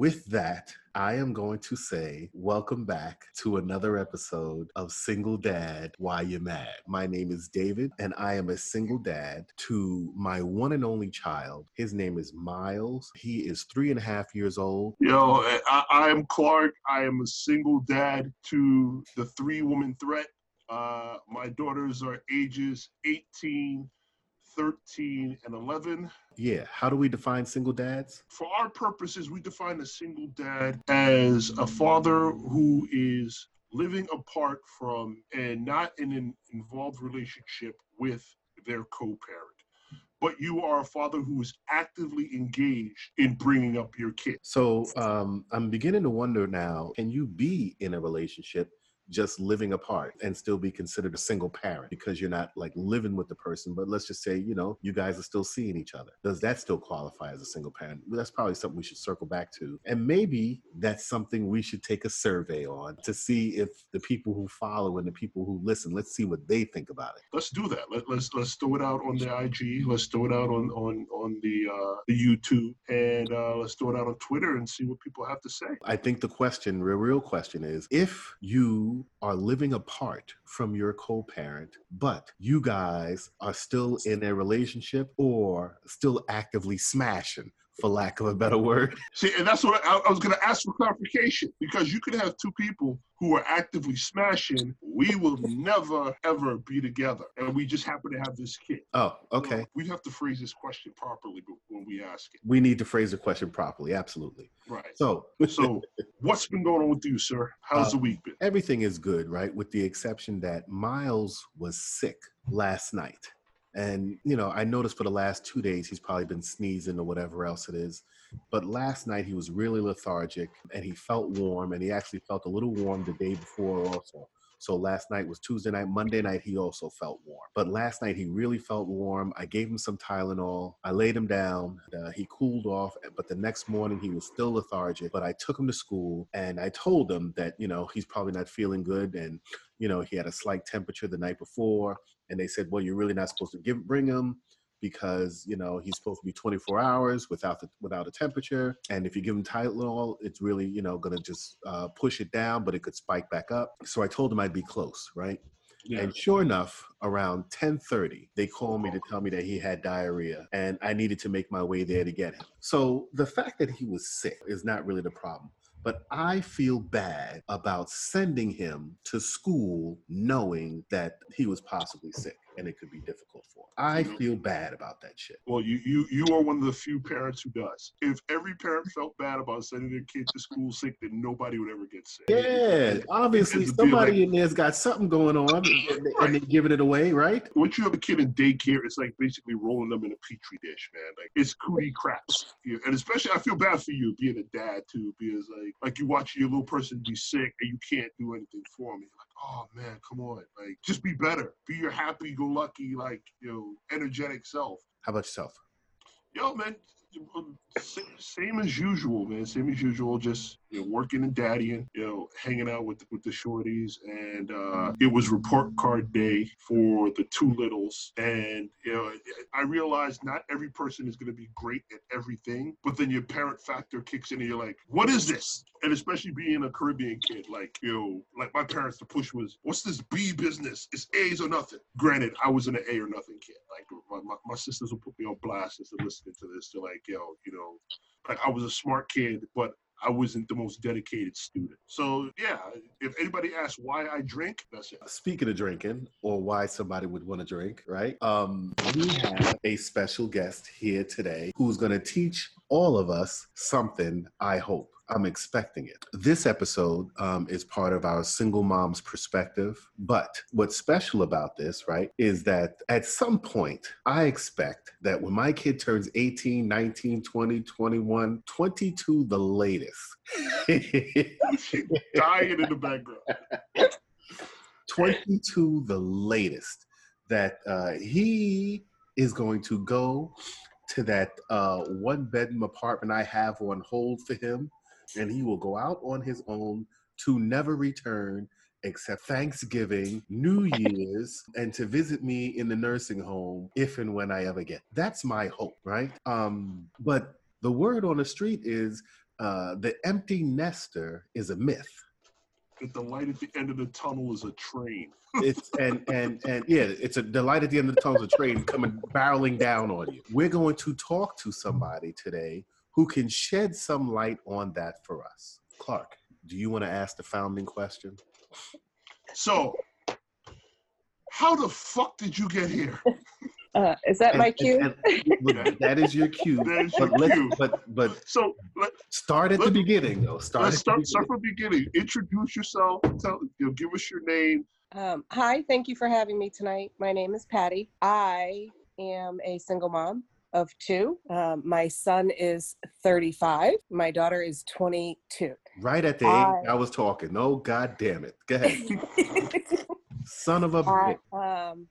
with that, I am going to say welcome back to another episode of Single Dad Why You Mad. My name is David, and I am a single dad to my one and only child. His name is Miles. He is three and a half years old. Yo, I, am Clark. I am a single dad to the three woman threat. Uh, my daughters are ages 18, 13, and 11. Yeah, how do we define single dads? For our purposes, we define a single dad as a father who is living apart from and not in an involved relationship with their co parent. But you are a father who is actively engaged in bringing up your kid. So um, I'm beginning to wonder now can you be in a relationship just living apart and still be considered a single parent because you're not like living with the person, but let's just say, you know, you guys are still seeing each other. Does that still qualify as a single parent? That's probably something we should circle back to. And maybe that's something we should take a survey on to see if the people who follow and the people who listen, let's see what they think about it. Let's do that. Let, let's let's throw it out on the IG. Let's throw it out on on on the uh, the YouTube, and uh, let's throw it out on Twitter and see what people have to say. I think the question, the real question is if you are living apart from your co parent, but you guys are still in a relationship or still actively smashing, for lack of a better word. See, and that's what I, I was going to ask for clarification because you could have two people who are actively smashing. We will never ever be together, and we just happen to have this kid. Oh, okay. We have to phrase this question properly when we ask it. We need to phrase the question properly. Absolutely. Right. So, so what's been going on with you, sir? How's uh, the week been? Everything is good, right? With the exception that Miles was sick last night. And, you know, I noticed for the last two days he's probably been sneezing or whatever else it is. But last night he was really lethargic and he felt warm and he actually felt a little warm the day before also. So last night was Tuesday night. Monday night, he also felt warm. But last night, he really felt warm. I gave him some Tylenol. I laid him down. Uh, he cooled off. But the next morning, he was still lethargic. But I took him to school and I told him that, you know, he's probably not feeling good. And, you know, he had a slight temperature the night before. And they said, well, you're really not supposed to give bring him because you know he's supposed to be 24 hours without the without a temperature and if you give him Tylenol it's really you know going to just uh, push it down but it could spike back up so I told him I'd be close right yeah. And sure enough, around 10:30, they called me to tell me that he had diarrhea and I needed to make my way there to get him. So the fact that he was sick is not really the problem. But I feel bad about sending him to school knowing that he was possibly sick and it could be difficult for him. I feel bad about that shit. Well, you you you are one of the few parents who does. If every parent felt bad about sending their kid to school sick, then nobody would ever get sick. Yeah, obviously somebody like, in there's got something going on and, and, right. and they're giving it away, right? Once you have a kid in daycare, it's like basically rolling them in a petri dish, man. Like it's cootie craps. Yeah, and especially I feel bad for you being a dad too, because like like you watch your little person be sick and you can't do anything for me. Oh man, come on, like just be better. Be your happy go lucky, like you know, energetic self. How about yourself? Yo, man, um, same as usual, man. Same as usual. Just you know, working and daddying, you know, hanging out with with the shorties, and uh, it was report card day for the two littles, and you know, I realized not every person is going to be great at everything, but then your parent factor kicks in, and you're like, what is this? And especially being a Caribbean kid, like you know, like my parents, the push was, what's this B business? It's A's or nothing. Granted, I was an A or nothing kid. Like my, my, my sisters will put me on blast as they're listening to this. They're like, yo, you know, like I was a smart kid, but I wasn't the most dedicated student. So yeah, if anybody asks why I drink, that's it. Speaking of drinking, or why somebody would want to drink, right? Um, we have a special guest here today who's going to teach all of us something. I hope. I'm expecting it. This episode um, is part of our single mom's perspective. But what's special about this, right, is that at some point, I expect that when my kid turns 18, 19, 20, 21, 22, the latest. dying in the background. 22, the latest, that uh, he is going to go to that uh, one bedroom apartment I have on hold for him and he will go out on his own to never return except Thanksgiving, New Year's, and to visit me in the nursing home if and when I ever get. That's my hope, right? Um, but the word on the street is uh, the empty nester is a myth. That the light at the end of the tunnel is a train. It's and and and yeah, it's a the light at the end of the tunnel is a train coming barreling down on you. We're going to talk to somebody today who can shed some light on that for us. Clark, do you want to ask the founding question? So, how the fuck did you get here? Uh, is that my cue? and- and- look, that is your cue. That is your But let's cue. but but So let, start at the beginning though. Start let's at the start, beginning. start from the beginning. Introduce yourself. Tell, you know, give us your name. Um, hi, thank you for having me tonight. My name is Patty. I am a single mom of two. Um, my son is 35. My daughter is 22. Right at the I- age I was talking. No, god damn it. Go ahead. Son of a I, bitch. um,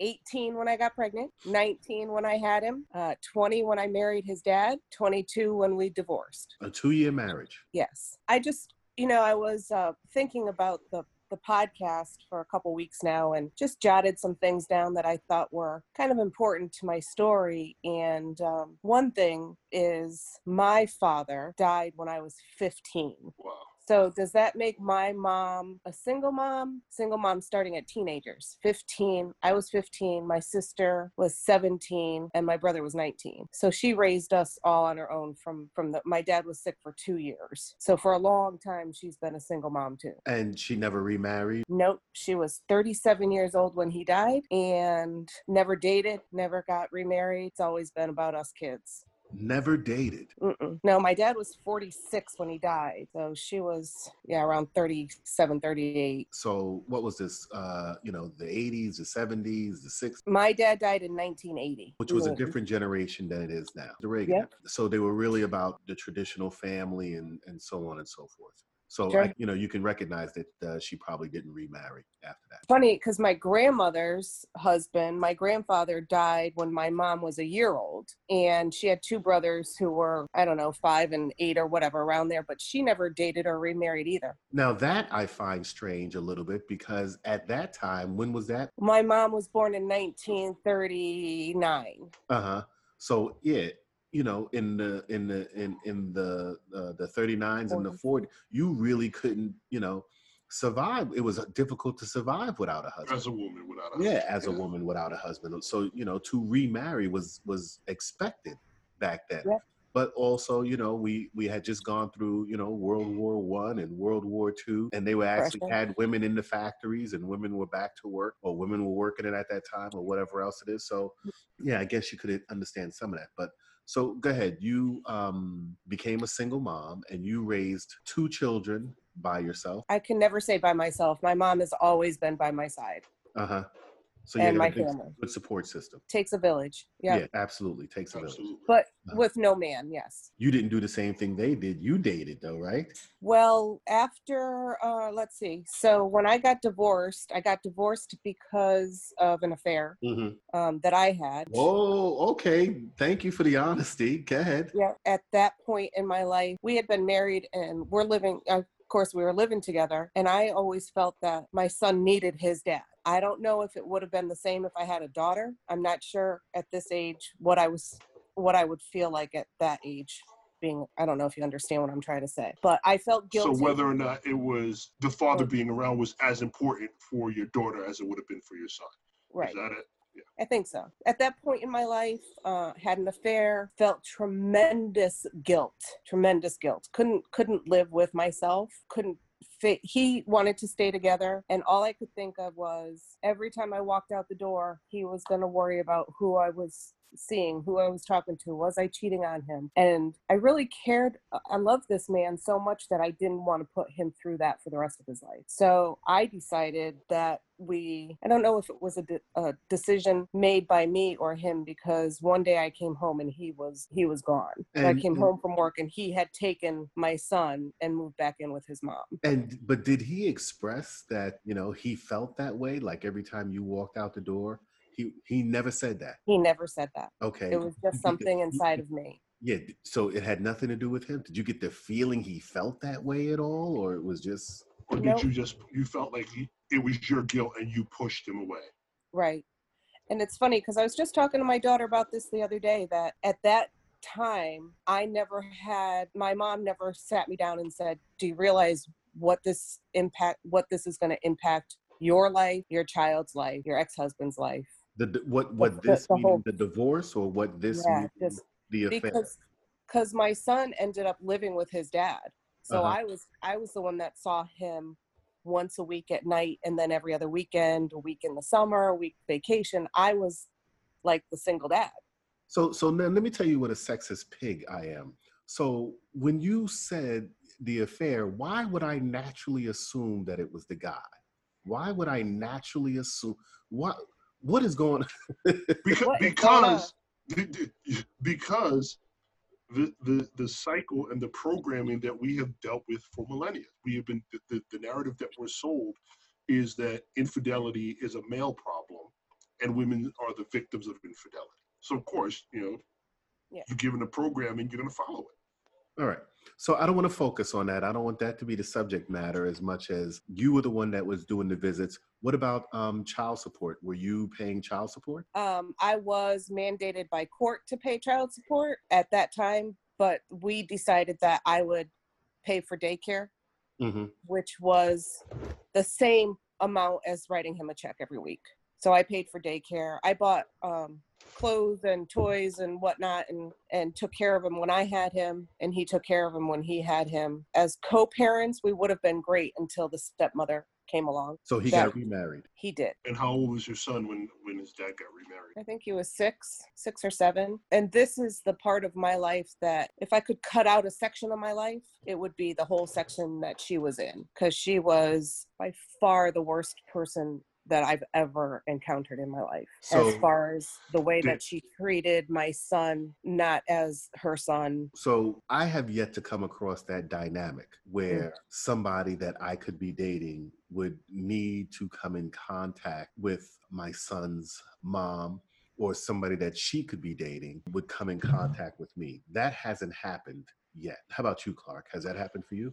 18 when I got pregnant, 19 when I had him, uh, 20 when I married his dad, 22 when we divorced. A two year marriage. Yes. I just, you know, I was uh, thinking about the the podcast for a couple weeks now and just jotted some things down that I thought were kind of important to my story. And um, one thing is my father died when I was 15. Wow. So does that make my mom a single mom? Single mom starting at teenagers. 15. I was 15. My sister was 17 and my brother was 19. So she raised us all on her own from from the my dad was sick for 2 years. So for a long time she's been a single mom too. And she never remarried. Nope, she was 37 years old when he died and never dated, never got remarried. It's always been about us kids. Never dated. Mm-mm. No, my dad was 46 when he died. So she was, yeah, around 37, 38. So what was this? Uh, you know, the 80s, the 70s, the 60s, My dad died in 1980. which was a Mm. different generation than it is now. The Reagan. Yep. So they were really about the traditional family and and so on and so forth. So Sure. I, you know, you can recognize that uh, she probably didn't remarry after that. Funny because my grandmother's husband, my grandfather died when my mom was a year old. And she had two brothers who were, I don't know, five and eight or whatever around there, but she never dated or remarried either. Now that I find strange a little bit because at that time, when was that? My mom was born in 1939. Uh huh. So yeah, you know, in the in the in in the uh, the 39s and the 40s, you really couldn't, you know, survive. It was uh, difficult to survive without a husband. As a woman without a yeah, as a woman without a husband. So you know, to remarry was was expected back then. Yeah. But also, you know, we we had just gone through, you know, World mm-hmm. War One and World War Two, and they were actually Pressure. had women in the factories, and women were back to work, or women were working it at that time, or whatever else it is. So, mm-hmm. yeah, I guess you could understand some of that. But so, go ahead. You um, became a single mom, and you raised two children by yourself. I can never say by myself. My mom has always been by my side Uh huh. So you and my family. good support system. Takes a village. Yeah. Yeah, absolutely. Takes a village. But Uh-huh. with no man, yes. You didn't do the same thing they did. You dated though, right? Well, after, uh, let's see. So when I got divorced, I got divorced because of an affair Mm-hmm. um, that I had. Oh, okay. Thank you for the honesty. Go ahead. Yeah. At that point in my life, we had been married and we're living, of course, we were living together. And I always felt that my son needed his dad. I don't know if it would have been the same if I had a daughter. I'm not sure at this age what I was, what I would feel like at that age. Being, I don't know if you understand what I'm trying to say, but I felt guilty. So whether or not it was the father being around was as important for your daughter as it would have been for your son. right. Is that it? I think so. At that point in my life, uh, had an affair, felt tremendous guilt, tremendous guilt. Couldn't couldn't live with myself. Couldn't. He wanted to stay together, and all I could think of was every time I walked out the door, he was going to worry about who I was seeing, who I was talking to. Was I cheating on him? And I really cared. I loved this man so much that I didn't want to put him through that for the rest of his life. So I decided that we i don't know if it was a, de- a decision made by me or him because one day i came home and he was he was gone and i came home from work and he had taken my son and moved back in with his mom And but did he express that, you know, he felt that way like every time you walked out the door? He he never said that. he never said that Okay. it was just something inside of me Yeah, so it had nothing to do with him. Did you get the feeling he felt that way at all or it was just Or did Nope. you just you felt like he, it was your guilt and you pushed him away? right and it's funny because i was just talking to my daughter about this the other day that at that time, I never had my mom never sat me down and said, "Do you realize what this impact what this is going to impact your life, your child's life, your ex-husband's life?" The what what The- this the meaning whole- the divorce or what this Yeah, meaning the affair? because because my son ended up living with his dad so Uh-huh. i was i was the one that saw him once a week at night and then every other weekend a week in the summer a week vacation i was like the single dad So, so now let me tell you what a sexist pig I am. So, when you said the affair, why would I naturally assume that it was the guy? Why would I naturally assume what? What is going? because What is going on? because because the, the the cycle and the programming that we have dealt with for millennia we have been the, the, the narrative that we're sold is that infidelity is a male problem and women are the victims of infidelity so of course you know Yeah. you're given a programming you're going to follow it All right. So I don't want to focus on that. I don't want that to be the subject matter as much as you were the one that was doing the visits. What about um, child support? Were you paying child support? um, i was mandated by court to pay child support at that time but we decided that i would pay for daycare Mm-hmm. which was the same amount as writing him a check every week. So I paid for daycare. I bought um, clothes and toys and whatnot, and and took care of him when I had him, and he took care of him when he had him. As co-parents, we would have been great until the stepmother came along. So he That- got remarried. He did. and how old was your son when when his dad got remarried I think he was six, six or seven. And this is the part of my life that if I could cut out a section of my life, it would be the whole section that she was in. Because she was by far the worst person that I've ever encountered in my life. So- as far as the way Did- that she treated my son, not as her son. So I have yet to come across that dynamic mm. where somebody that I could be dating would need to come in contact with my son's mom or somebody that she could be dating would come in mm-hmm. contact with me. That hasn't happened yet. How about you, Clark? Has that happened for you?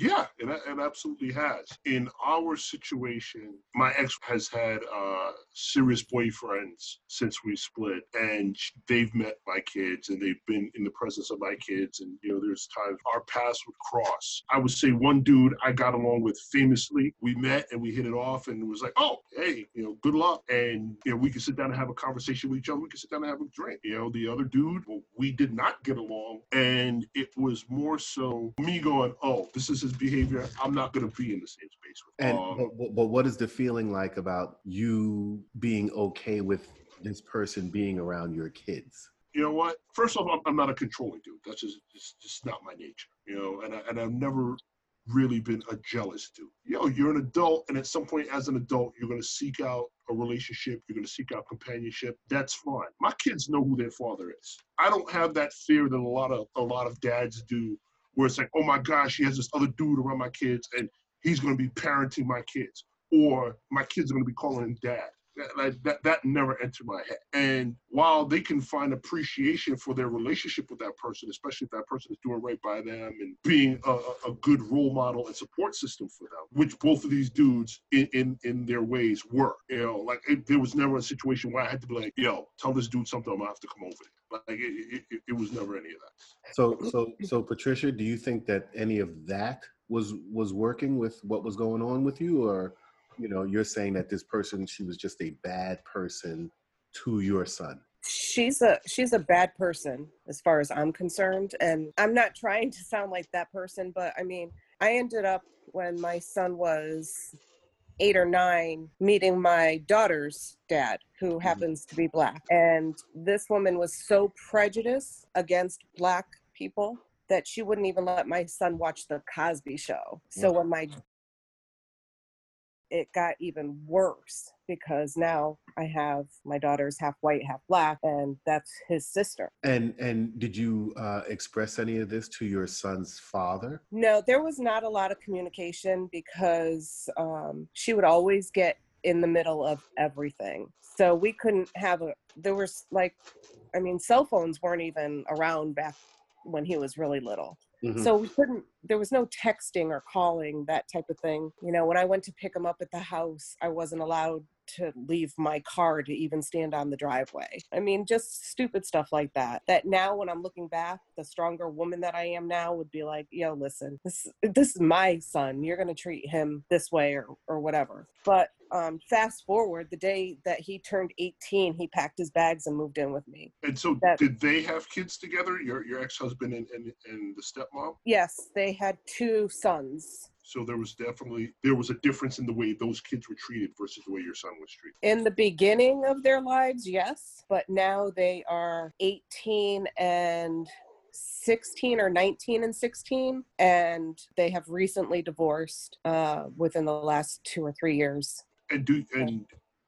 Yeah, it, it absolutely has. In our situation, my ex has had uh, serious boyfriends since we split, and they've met my kids, and they've been in the presence of my kids. And you know, there's times our paths would cross. I would say one dude I got along with famously. We met and we hit it off, and it was like, oh, hey, you know, good luck, and you know, we could sit down and have a conversation with each other. We could sit down and have a drink. You know, the other dude, well, we did not get along, and it was more so me going, oh, this is his behavior. I'm not going to be in the same. And Um, but, but- what is the feeling like about you being okay with this person being around your kids? you know what? First off, I'm, I'm not a controlling dude. That's just, just just not my nature. You know, and I, and I've never really been a jealous dude. You know, you're an adult, and at some point, as an adult, you're going to seek out a relationship. You're going to seek out companionship. That's fine. My kids know who their father is. I don't have that fear that a lot of a lot of dads do, where it's like, oh my gosh, he has this other dude around my kids, and he's going to be parenting my kids, or my kids are going to be calling him dad. That, that, that, that never entered my head. And while they can find appreciation for their relationship with that person, especially if that person is doing right by them and being a, a- good role model and support system for them, which both of these dudes in, in, in their ways were, you know, like it, there was never a situation where I had to be like, yo, tell this dude something, I'm gonna have to come over. Like it, it, it was never any of that. So so so Patricia, do you think that any of that was was working with what was going on with you or you know, you're saying that this person she was just a bad person to your son. she's a she's a bad person as far as i'm concerned and i'm not trying to sound like that person but i mean i ended up when my son was eight or nine meeting my daughter's dad who mm-hmm. happens to be black and this woman was so prejudiced against black people that she wouldn't even let my son watch the cosby show so when my it got even worse because now I have my daughter's half white, half black, and that's his sister. And and did you uh, express any of this to your son's father? No, there was not a lot of communication because um, she would always get in the middle of everything. So we couldn't have a, there was like, I mean, cell phones weren't even around back when he was really little. Mhm. So we couldn't, there was no texting or calling, that type of thing. You know, when I went to pick him up at the house, I wasn't allowed to leave my car to even stand on the driveway. I mean, just stupid stuff like that. That now, when I'm looking back, the stronger woman that I am now would be like, yo, listen, this, this is my son. You're going to treat him this way or, or whatever. But um, fast forward, the day that he turned 18, he packed his bags and moved in with me. And so, That- did they have kids together? Your your ex husband and, and and the stepmom. Yes, they had two sons. So there was definitely there was a difference in the way those kids were treated versus the way your son was treated. In the beginning of their lives, yes, but now they are 18 and 16 or 19 and 16, and they have recently divorced uh, within the last two or three years. And do and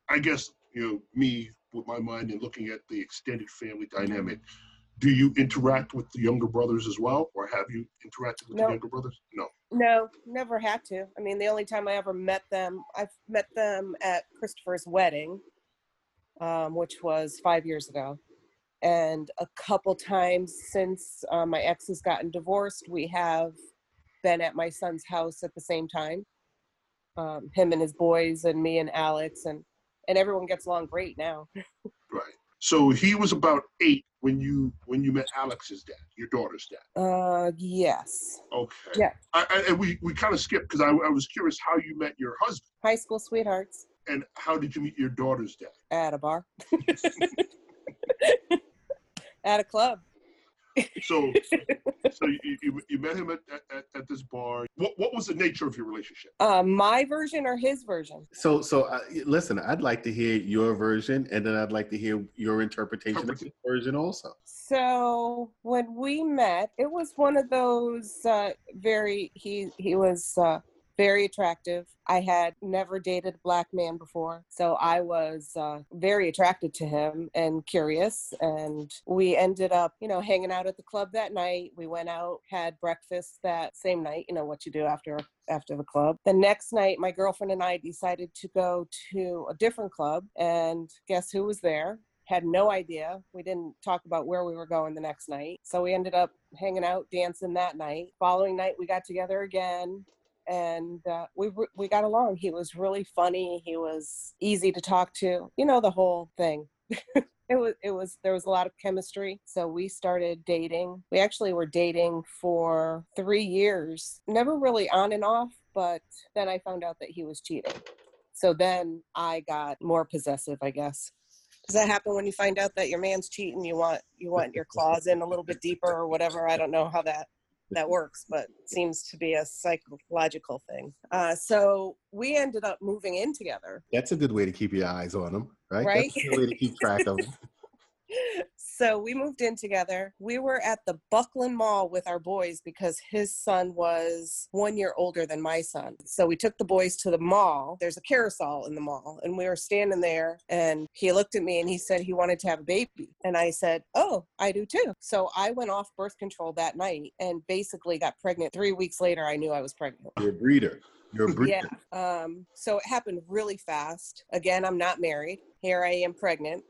I guess you know me with my mind and looking at the extended family dynamic. Do you interact with the younger brothers as well, or have you interacted with No. the younger brothers? No. No, never had to. I mean, the only time I ever met them, I've met them at Christopher's wedding, um, which was five years ago. And a couple times since uh, my ex has gotten divorced, we have been at my son's house at the same time. Um, him and his boys, and me and Alex, and and everyone gets along great now. Right. So he was about eight when you when you met Alex's dad, your daughter's dad. Uh, yes, Okay. Yeah. I, I, and we we kind of skipped because I, I was curious how you met your husband high school sweethearts and how did you meet your daughter's dad? at a bar, at a club. So so you, you, you met him at, at, at this bar. What what was the nature of your relationship? Uh, my version or his version? So, so uh, listen, I'd like to hear your version, and then I'd like to hear your interpretation of his version also. So when we met, it was one of those uh, very he he was uh, very attractive. I had never dated a black man before, so I was uh, very attracted to him and curious. And we ended up, you know, hanging out at the club that night. We went out, had breakfast that same night. You know what you do after after the club. The next night, my girlfriend and I decided to go to a different club, and guess who was there? had no idea. We didn't talk about where we were going the next night. So we ended up hanging out, dancing that night. Following night, we got together again. And uh, we we got along. He was really funny. He was easy to talk to. You know the whole thing. it was it was there was a lot of chemistry. So we started dating. We actually were dating for three years. Never really on and off, but then I found out that he was cheating. So then I got more possessive, I guess. Does that happen when you find out that your man's cheating? You want you want your claws in a little bit deeper or whatever. I don't know how that that works, but seems to be a psychological thing. Uh, so we ended up moving in together. That's a good way to keep your eyes on them, right? Right. That's a good way to keep track of him. So we moved in together. We were at the Buckland Mall with our boys because his son was one year older than my son. So we took the boys to the mall. There's a carousel in the mall, and we were standing there. And he looked at me and he said he wanted to have a baby. And I said, Oh, I do too. So I went off birth control that night and basically got pregnant. Three weeks later, I knew I was pregnant. You're a breeder. You're a breeder. Yeah. Um, so it happened really fast. Again, I'm not married. Here I am pregnant.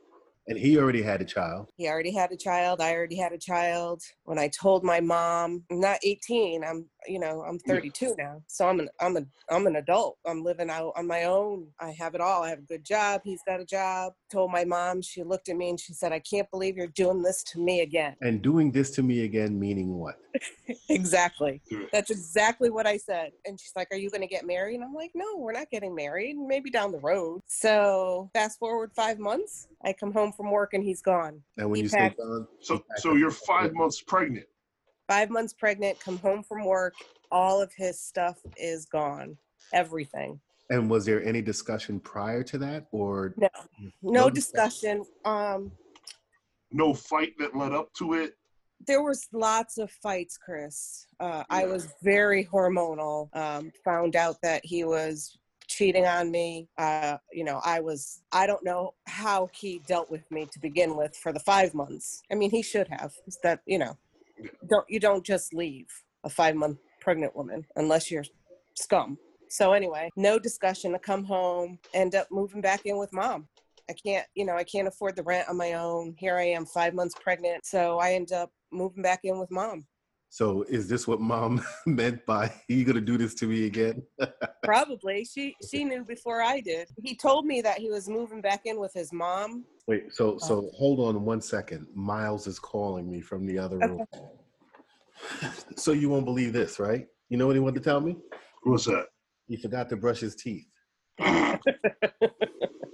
And he already had a child. He already had a child. I already had a child. When I told my mom, I'm not 18. I'm, you know, I'm 32 now. So I'm an, I'm a, I'm an adult. I'm living out on my own. I have it all. I have a good job. He's got a job. Told my mom. She looked at me and she said, "I can't believe you're doing this to me again." And doing this to me again, meaning what? exactly. That's exactly what I said. And she's like, Are you going to get married? And I'm like, No, we're not getting married. Maybe down the road. So fast forward five months, I come home from work and he's gone. And when He you say packed- gone, So so you're five months pregnant. Five months pregnant, come home from work, all of his stuff is gone. Everything. and was there any discussion prior to that, or No. No No discussion. Um, No fight that led up to it. there was lots of fights chris uh, i was very hormonal um, found out that he was cheating on me uh, you know i was i don't know how he dealt with me to begin with for the five months i mean he should have It's that you know don't you don't just leave a five month pregnant woman unless you're scum so anyway no discussion i come home end up moving back in with mom I can't, you know, I can't afford the rent on my own. Here I am, five months pregnant. So I end up moving back in with mom. So is this what mom meant by you gonna do this to me again? Probably. She she knew before I did. He told me that he was moving back in with his mom. Wait, so um, so hold on one second. Miles is calling me from the other room. Okay. so you won't believe this, right? You know what he wanted to tell me? What's that? He forgot to brush his teeth.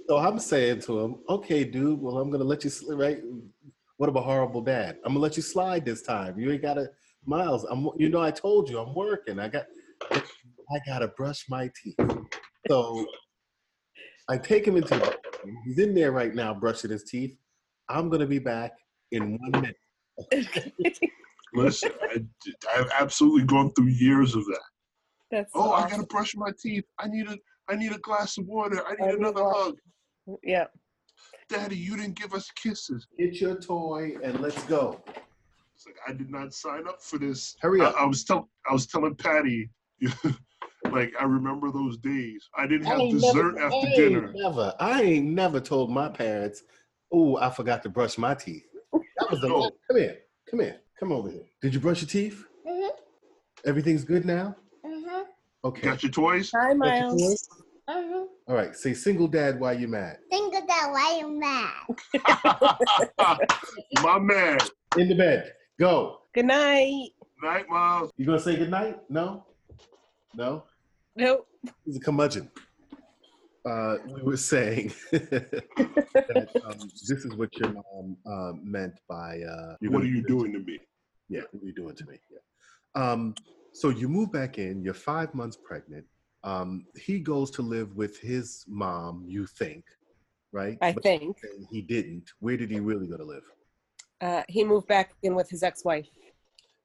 So I'm saying to him, okay, dude, well, I'm gonna let you slide, right? What about horrible dad? I'm gonna let you slide this time. You ain't gotta, Miles. I'm, you know, I told you I'm working. I got, I gotta brush my teeth. So I take him into. the He's in there right now brushing his teeth. I'm gonna be back in one minute. Listen, I, I've absolutely gone through years of that. That's Oh, I gotta brush my teeth. I need a, I need a glass of water. I I need need another water. hug. Yeah. Daddy, you didn't give us kisses. Get your toy and let's go. It's like I did not sign up for this. Hurry I, up. I was tell, I was telling Patty, like I remember those days. I didn't have I dessert never- after I dinner. Never. I ain't never told my parents, "Oh, I forgot to brush my teeth." That was the. No. Come here. Come here. Come over here. Did you brush your teeth? Mhm. Everything's good now. Mhm. Okay. Got your toys? Hi, Miles. toys? Mhm. All right. Say single dad why you're mad. Think of that. Why you mad? My man. In the bed. Go. Good night. Night, Miles. You gonna say good night? No. No. Nope. He's a curmudgeon. Uh, we were saying that um, this is what your mom um, meant by uh, What are you doing to me? Yeah, what are you doing to me? Yeah. Um, so you move back in, you're five months pregnant. Um, he goes to live with his mom, you think, right? I But think he didn't. Where did he really go to live? Uh, he moved back in with his ex-wife.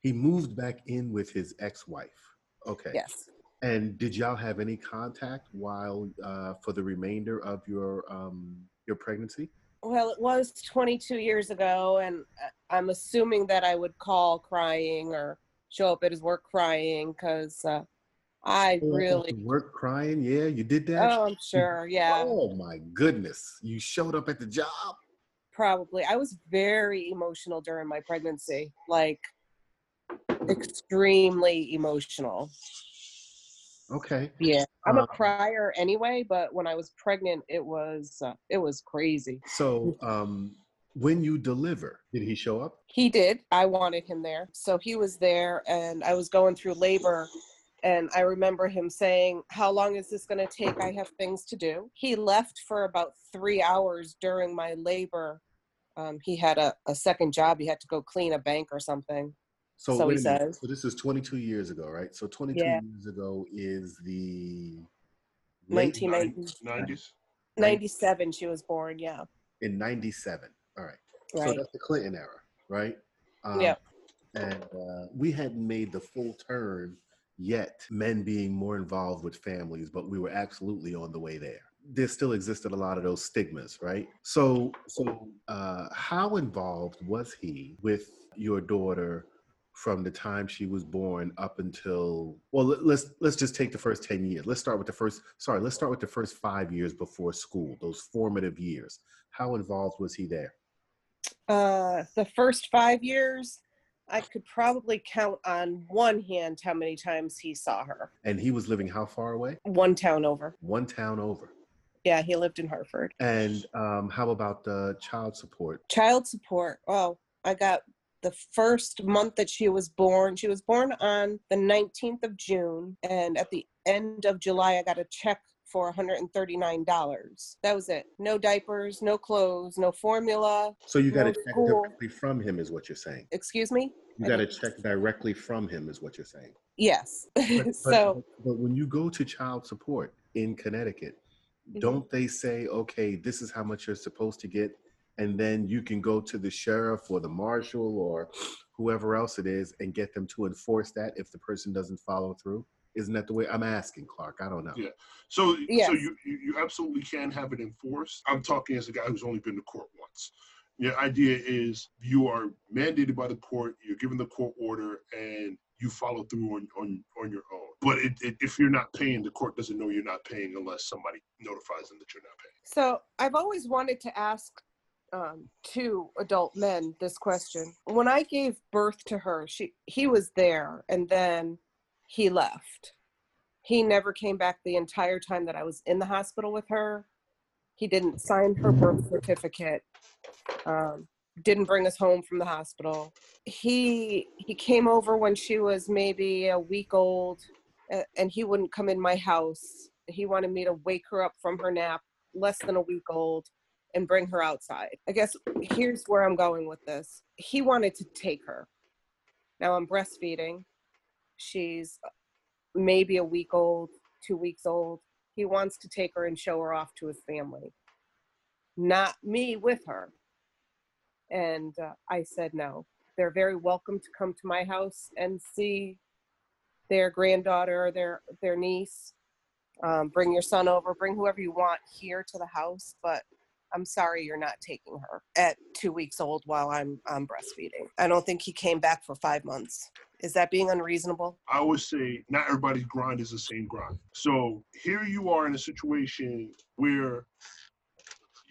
He moved back in with his ex-wife. Okay. Yes. And did y'all have any contact while uh, for the remainder of your um, your pregnancy? Well, it was 22 years ago, and uh, I'm assuming that I would call crying or show up at his work crying because uh, I Oh, really. work crying? Yeah, you did that. Oh, I'm sure. Yeah, Oh my goodness! You showed up at the job. Probably. I was very emotional during my pregnancy, like extremely emotional. Okay. Yeah, I'm a Uh, crier anyway, but when I was pregnant, it was uh, it was crazy. So, um, when you deliver, did he show up? He did. I wanted him there. So he was there and I was going through labor and I remember him saying, "How long is this going to take? I have things to do." He left for about 3 hours during my labor. Um, he had a, a second job. He had to go clean a bank or something. So, So he says. So this is 22 years ago, right? So 22 Yeah. years ago is the late 1990 90s? 97 she was born, yeah. in 97. All right. right. So that's the Clinton era, right? Um, Yep. And uh, we hadn't made the full turn yet, men being more involved with families, but we were absolutely on the way there. There still existed a lot of those stigmas, right? So, so uh, how involved was he with your daughter from the time she was born up until? Well, let- let's let's just take the first ten years. Let's start with the first. Sorry, let's start with the first five years before school. Those formative years. How involved was he there? Uh, the first five years, I could probably count on one hand how many times he saw her. And he was living how far away? One town over. One town over. Yeah, he lived in Hartford. And um, how about the child support? Child support. Oh, I got the first month that she was born. She was born on the 19th of June. And at the end of July, I got a check for $139. That was it. No diapers, no clothes, no formula. So you got a No check directly from him, is what you're saying. Excuse me? You got a didn't- check directly from him, is what you're saying. Yes. But, but- so, but when you go to child support in Connecticut, Mhm. don't they say, okay, this is how much you're supposed to get? And then you can go to the sheriff or the marshal or whoever else it is and get them to enforce that if the person doesn't follow through? Isn't that the way I'm asking, Clark? I don't know. Yeah. So, Yes. so you, you you absolutely can have it enforced. I'm talking as a guy who's only been to court once. The idea is you are mandated by the court. You're given the court order, and you follow through on on, on your own. But it, it, if you're not paying, the court doesn't know you're not paying unless somebody notifies them that you're not paying. so I've always wanted to ask um, two adult men this question. When I gave birth to her, she he was there, and then he left. He never came back the entire time that I was in the hospital with her. He didn't sign her birth certificate. Um, didn't bring us home from the hospital. He he came over when she was maybe a week old, and he wouldn't come in my house. He wanted me to wake her up from her nap, less than a week old, and bring her outside. I guess here's where I'm going with this. He wanted to take her. Now I'm breastfeeding. She's maybe a week old, two weeks old. He wants to take her and show her off to his family, not me with her. And uh, I said no. They're very welcome to come to my house and see their granddaughter or their their niece. Um, bring your son over. Bring whoever you want here to the house. But I'm sorry you're not taking her at two weeks old while I'm I'm breastfeeding. I don't think he came back for five months. Is that being unreasonable? I always say not everybody's grind is the same grind. So here you are in a situation where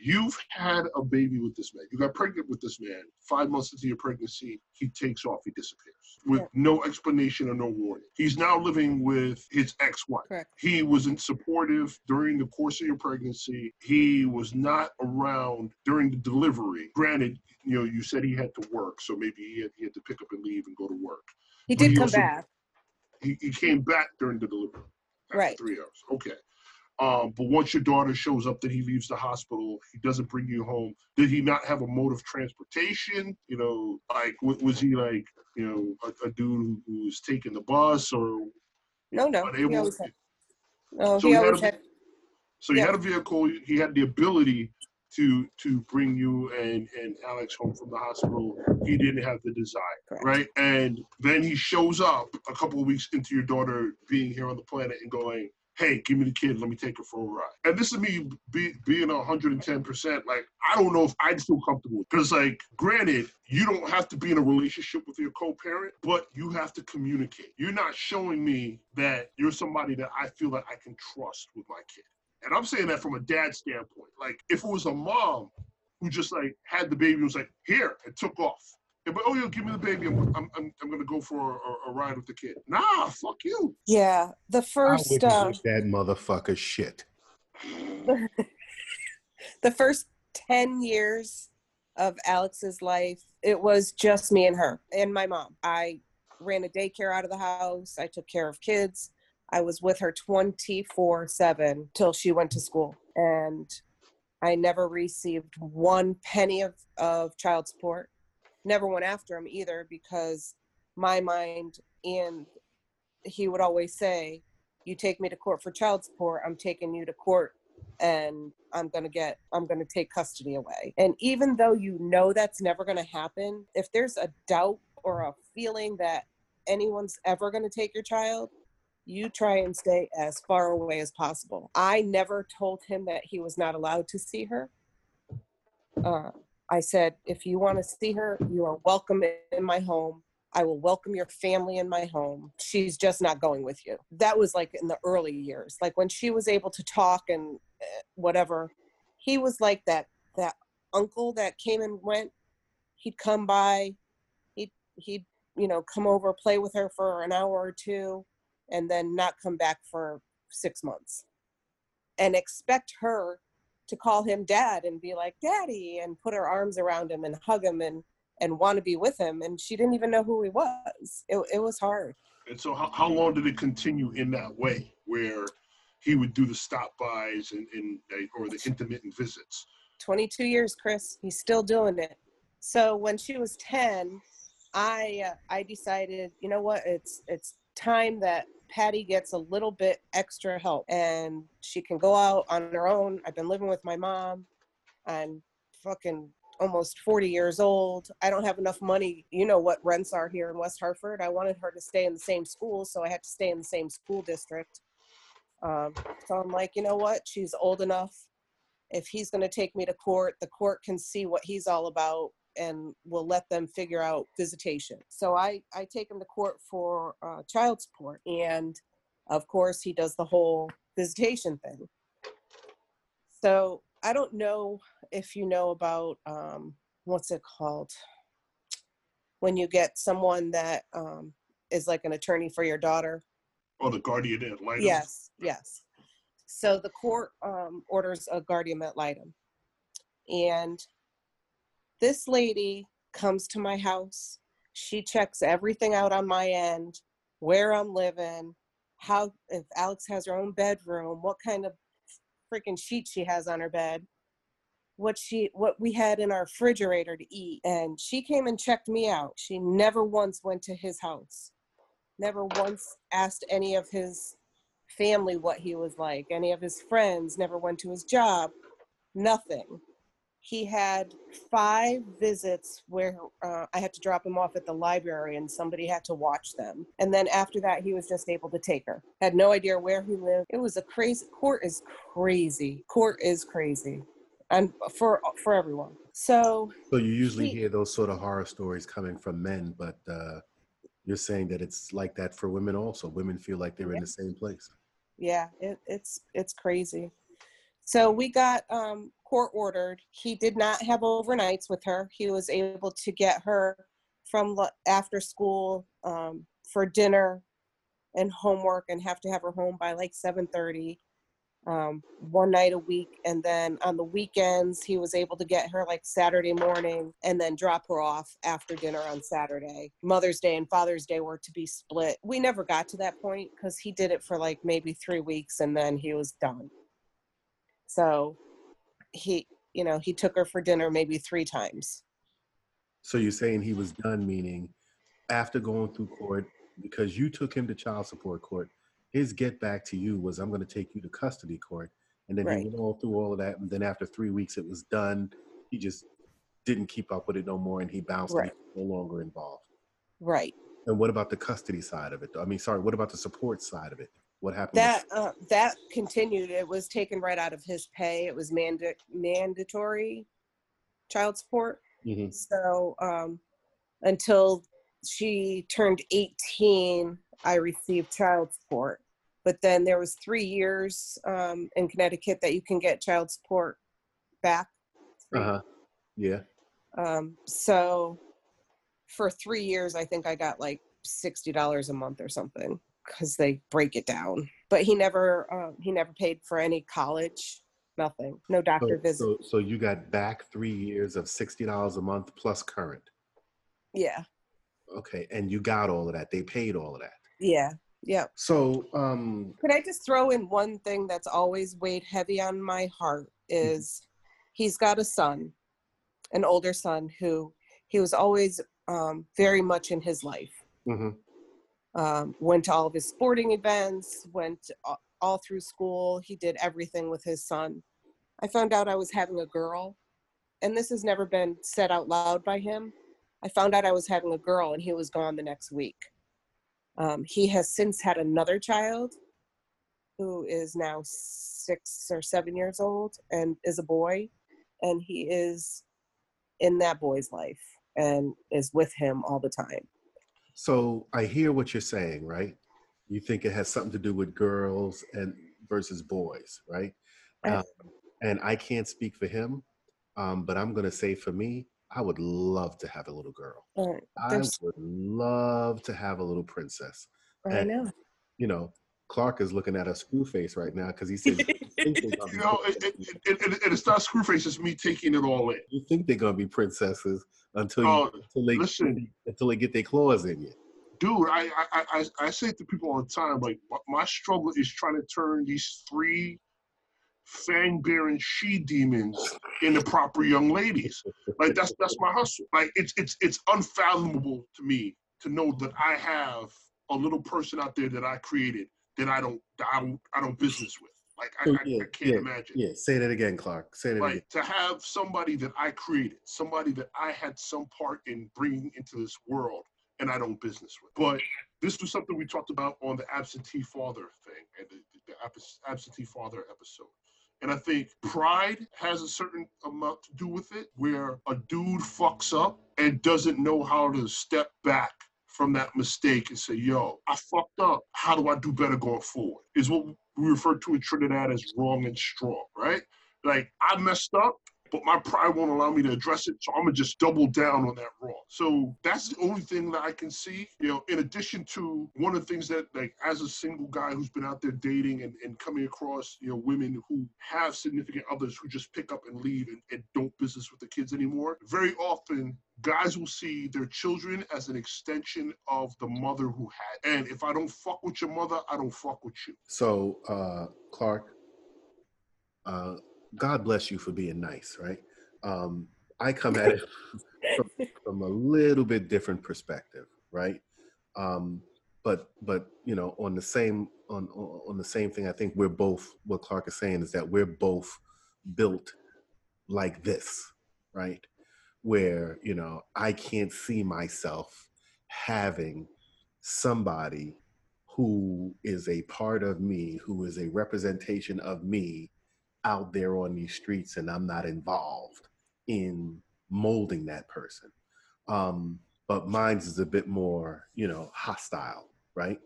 you've had a baby with this man. You got pregnant with this man. Five months into your pregnancy, he takes off, he disappears with Yeah. no explanation or no warning. He's now living with his ex wife. He wasn't supportive during the course of your pregnancy. He was not around during the delivery. Granted, you know, you said he had to work, so maybe he had, he had to pick up and leave and go to work He did he come also- back. he, he came back during the delivery. after Right. Three hours. Okay. Um, but once your daughter shows up that he leaves the hospital, he doesn't bring you home. Did he not have a mode of transportation? You know, like wa- was he like, you know, a, a dude who, was taking the bus or No, no. He unable? always had, no, So he he had a- had. So he Yeah. had a vehicle. He had the ability to to bring you and and Alex home from the hospital. He didn't have the desire, Correct. right? And then he shows up a couple of weeks into your daughter being here on the planet and going, "Hey, give me the kid. Let me take her for a ride." And this is me be, being 110 percent. Like I don't know if I'd feel comfortable because, like, granted, you don't have to be in a relationship with your co-parent, but you have to communicate. You're not showing me that you're somebody that I feel that I can trust with my kid. And I'm saying that from a dad standpoint. Like, if it was a mom who just like had the baby and was like, here, and took off. Yeah, but oh, yeah, give me the baby. I'm, I'm, I'm, I'm gonna go for a, a ride with the kid. Nah, fuck you. Yeah, the first wouldn't uh, that motherfucker shit. the first 10 years of Alex's life, it was just me and her and my mom. I ran a daycare out of the house. I took care of kids. I was with her 24 7 till she went to school. And I never received one penny of, of child support. Never went after him either because my mind and he would always say, You take me to court for child support, I'm taking you to court and I'm going to get, I'm going to take custody away. And even though you know that's never going to happen, if there's a doubt or a feeling that anyone's ever going to take your child, you try and stay as far away as possible. I never told him that he was not allowed to see her. Uh, I said, if you want to see her, you are welcome in my home. I will welcome your family in my home. She's just not going with you. That was like in the early years, like when she was able to talk and uh, whatever. He was like that that uncle that came and went. He'd come by, he'd he'd you know come over, play with her for an hour or two, and then not come back for six months, and expect her to call him dad and be like daddy and put her arms around him and hug him and and want to be with him and she didn't even know who he was. It, it was hard. And so, how, how long did it continue in that way, where he would do the stop bys and, and uh, or the intermittent visits? 22 years chris. He's still doing it. So when she was 10 i uh, i decided you know what? It's it's time that patty gets a little bit extra help and she can go out on her own. I've been living with my mom. I'm fucking almost 40 years old. I don't have enough money. You know what rents are here in west hartford. I wanted her to stay in the same school so i had to stay in the same school district. Um, so i'm like you know what? She's old enough. If he's going to take me to court, the court can see what he's all about and we'll let them figure out visitation. So I, I take him to court for uh, child support. And of course, he does the whole visitation thing. So I don't know if you know about um, what's it called when you get someone that um, is like an attorney for your daughter. Or the guardian ad litem. Yes, yes. So the court um, orders a guardian ad litem, and this lady comes to my house. She checks everything out on my end, where I'm living, how if Alex has her own bedroom, what kind of freaking sheet she has on her bed, what she what we had in our refrigerator to eat, and she came and checked me out. She never once went to his house, never once asked any of his family what he was like, any of his friends, never went to his job, nothing. He had five visits where uh, I had to drop him off at the library and somebody had to watch them. And then after that, he was just able to take her. Had no idea where he lived. It was a crazy, court is crazy. Court is crazy. And for for everyone. So So you usually He- hear those sort of horror stories coming from men, but uh, you're saying that it's like that for women also. Women feel like they're in the same place. yeah it, it's it's crazy so we got um court ordered. He did not have overnights with her. He was able to get her from after school um, for dinner and homework and have to have her home by like 7.30 um, one night a week. And then on the weekends he was able to get her like saturday morning and then drop her off after dinner on saturday. Mother's day and father's day were to be split. We never got to that point because he did it for like maybe three weeks and then he was done. So he you know he took her for dinner maybe three times So you're saying he was done, meaning after going through court, because you took him to child support court, his get back to you was, I'm going to take you to custody court. And then Right. he went all through all of that. And then after three weeks, it was done. He just didn't keep up with it no more and he bounced Right. he no longer involved. right And what about the custody side of it? I mean, sorry, what about the support side of it? What happened? that uh, that continued it was taken right out of his pay it was manda- mandatory child support with, Mhm. so um, until she turned 18 i received child support but then there was three years um, in connecticut that you can get child support back Uh-huh. Yeah. um, so for three years i think i got like $60 a month or something because they break it down but he never um, he never paid for any college nothing no doctor So, visit so, so you got back three years of $60 a month plus current. yeah Okay. And you got all of that. They paid all of that. yeah yeah So, um, Could I just throw in one thing that's always weighed heavy on my heart is he's got a son, an older son who he was always um, very much in his life. mhm. Um, went to all of his sporting events, went all through school. He did everything with his son. I found out I was having a girl, and this has never been said out loud by him. I found out I was having a girl, and he was gone the next week. Um, he has since had another child who is now six or seven years old and is a boy. And he is in that boy's life and is with him all the time. So I hear what you're saying, right? You think it has something to do with girls and versus boys, right? Right. Um, and I can't speak for him, um, but I'm going to say for me, I would love to have a little girl. I would love to have a little princess. I And- know. You know, Clark is looking at a screw face right now because he says, think they're gonna be You know, it, it, it, it, it- it's not Screwface, it's me taking it all in. you think they're gonna be princesses until you, Oh, until they listen. until they get their claws in you. dude, I, I, I, I say to people all the time, like, my struggle is trying to turn these three fang bearing she demons into proper young ladies. Like that's that's my hustle. Like it's it's it's unfathomable to me to know that I have a little person out there that I created that I don't that I don't I don't business with. Like I, I, yeah, I can't yeah, imagine. Yeah, say that again, Clark. Say that again. To have somebody that I created, somebody that I had some part in bringing into this world, and I don't business with. But this was something we talked about on the absentee father thing and the, the abs- absentee father episode. And I think pride has a certain amount to do with it, where a dude fucks up and doesn't know how to step back from that mistake and say, yo, I fucked up. How do I do better going forward? Is what we refer to in Trinidad as wrong and strong, right? like I messed up, but my pride won't allow me to address it. So I'm gonna just double down on that wrong. So that's the only thing that I can see. You know, in addition to one of the things that like as a single guy who's been out there dating and, and coming across, you know, women who have significant others who just pick up and leave and, and don't business with the kids anymore. Very often guys will see their children as an extension of the mother who had. And if I don't fuck with your mother, I don't fuck with you. So, uh, Clark, uh, God bless you for being nice, right? Um, I come at it from, from a little bit different perspective, right? Um, but but you know, on the same on on the same thing, I think we're both. What Clark is saying is that we're both built like this, right? Where you know I can't see myself having somebody who is a part of me, who is a representation of me out there on these streets, and I'm not involved in molding that person. Um, but mine's is a bit more, you know, hostile, right?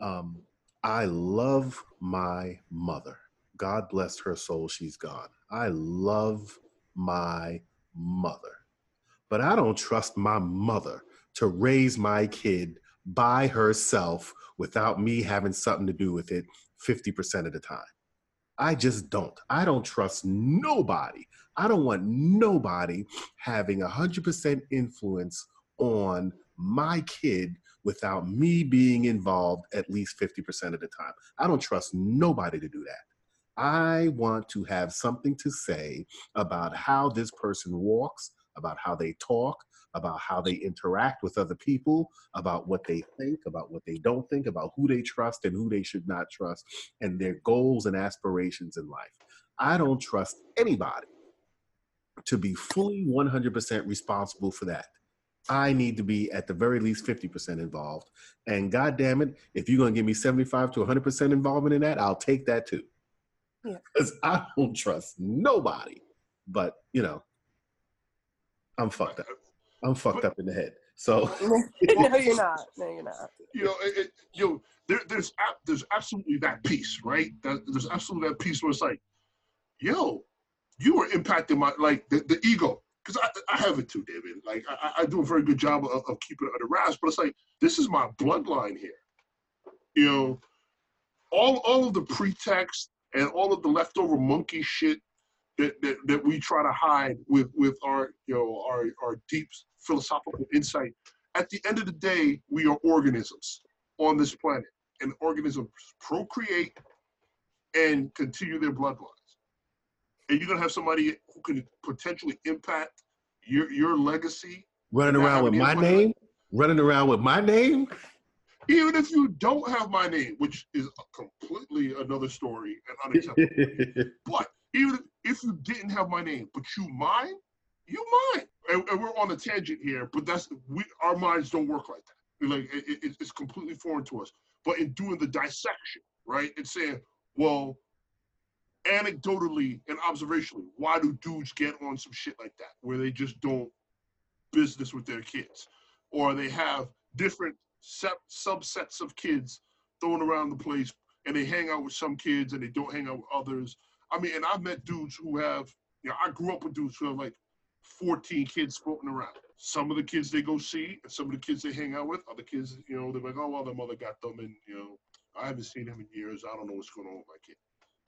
Um, I love my mother. God bless her soul, she's gone. I love my mother. But I don't trust my mother to raise my kid by herself without me having something to do with it 50% of the time. I just don't. I don't trust nobody. I don't want nobody having 100% influence on my kid without me being involved at least 50% of the time. I don't trust nobody to do that. I want to have something to say about how this person walks, about how they talk, about how they interact with other people, about what they think, about what they don't think, about who they trust and who they should not trust, and their goals and aspirations in life. I don't trust anybody to be fully 100% responsible for that. I need to be at the very least 50% involved. And God damn it, if you're going to give me 75 to 100% involvement in that, I'll take that too. Because yeah. I don't trust nobody. But, you know, I'm fucked up. I'm fucked up in the head. So no, you're not. No, you're not. You know, it, it, you know, there, there's there's absolutely that piece, right? There's absolutely that piece where it's like, yo, you were impacting my like the, the ego because I, I have it too, David. Like I, I do a very good job of, of keeping it under wraps, but it's like this is my bloodline here. You know, all all of the pretext and all of the leftover monkey shit that, that, that we try to hide with with our you know our our deep philosophical insight. At the end of the day, we are organisms on this planet, and organisms procreate and continue their bloodlines. And you're gonna have somebody who can potentially impact your your legacy. Running around with my name, running around with my name. Even if you don't have my name, which is completely another story and unacceptable. but even if you didn't have my name, but you mine, you mine. And, and, we're on a tangent here, but that's we our minds don't work like that. Like it, it, it's completely foreign to us. But in doing the dissection, right, and saying, well, anecdotally and observationally, why do dudes get on some shit like that where they just don't business with their kids, or they have different subsets of kids thrown around the place, and they hang out with some kids and they don't hang out with others. I mean, and I've met dudes who have, you know, I grew up with dudes who have like 14 kids floating around. Some of the kids they go see, and some of the kids they hang out with. Other kids, you know, they're like, oh well, their mother got them, and you know, I haven't seen him in years. I don't know what's going on with my kid,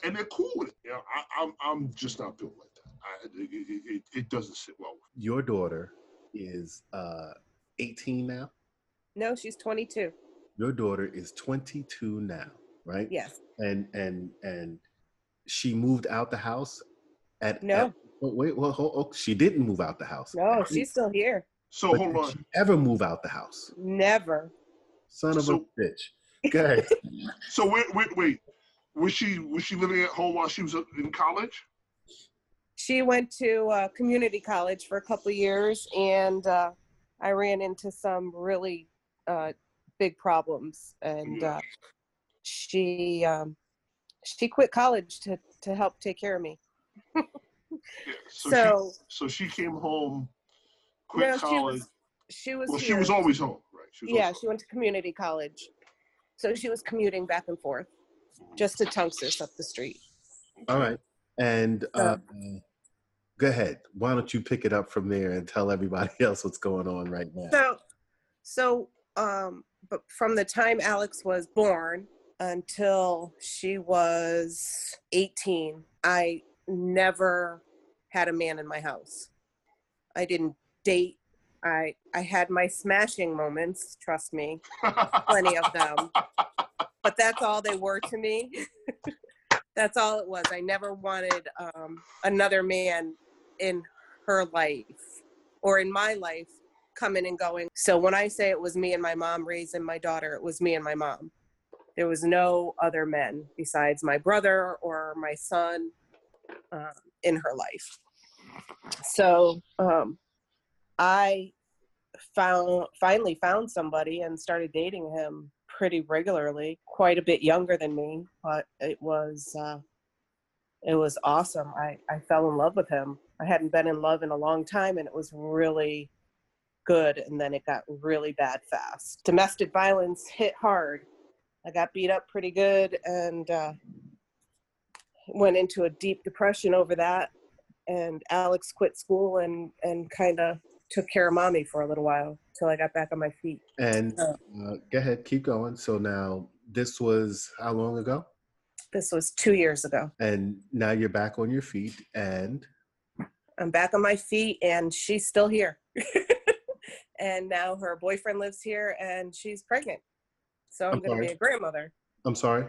and they're cool with it. You know, I, am I'm, I'm just not built like that. I, it, it, it doesn't sit well. with me. Your daughter is uh 18 now. No, she's 22. Your daughter is 22 now, right? Yes. And and and she moved out the house at no. At, oh, wait, well, hold, oh, she didn't move out the house. No, she's still here. So but hold on. ever move out the house? Never. Son of so, a bitch. Good. so wait, wait, wait. Was she was she living at home while she was in college? She went to uh, community college for a couple years, and uh, I ran into some really uh, big problems, and yeah. Uh, she um, she quit college to to help take care of me. yeah, so so she, so she came home, quit no, college. She was. She was, well, she was always home, right? She yeah, she went to community college, so she was commuting back and forth, just to Tunxis up the street. All right, And So- uh, go ahead. Why don't you pick it up from there and tell everybody else what's going on right now? So, so, um, but from the time Alex was born until she was 18, I never had a man in my house. I didn't date. I I had my smashing moments, trust me, plenty of them. But that's all they were to me. that's all it was. I never wanted um, another man in her life or in my life coming and going. So when I say it was me and my mom raising my daughter, it was me and my mom. There was no other men besides my brother or my son um, in her life. So um, I found finally found somebody and started dating him pretty regularly, quite a bit younger than me, but it was uh, it was awesome. I, I fell in love with him. I hadn't been in love in a long time, and it was really good. And then it got really bad fast. Domestic violence hit hard. I got beat up pretty good and uh, went into a deep depression over that. And Alex quit school and, and kind of took care of mommy for a little while till I got back on my feet. And Uh, go ahead, keep going. So now this was how long ago? This was two years ago. And now you're back on your feet. And I'm back on my feet and she's still here. and now her boyfriend lives here and she's pregnant. So I'm, I'm going to be a grandmother. I'm sorry.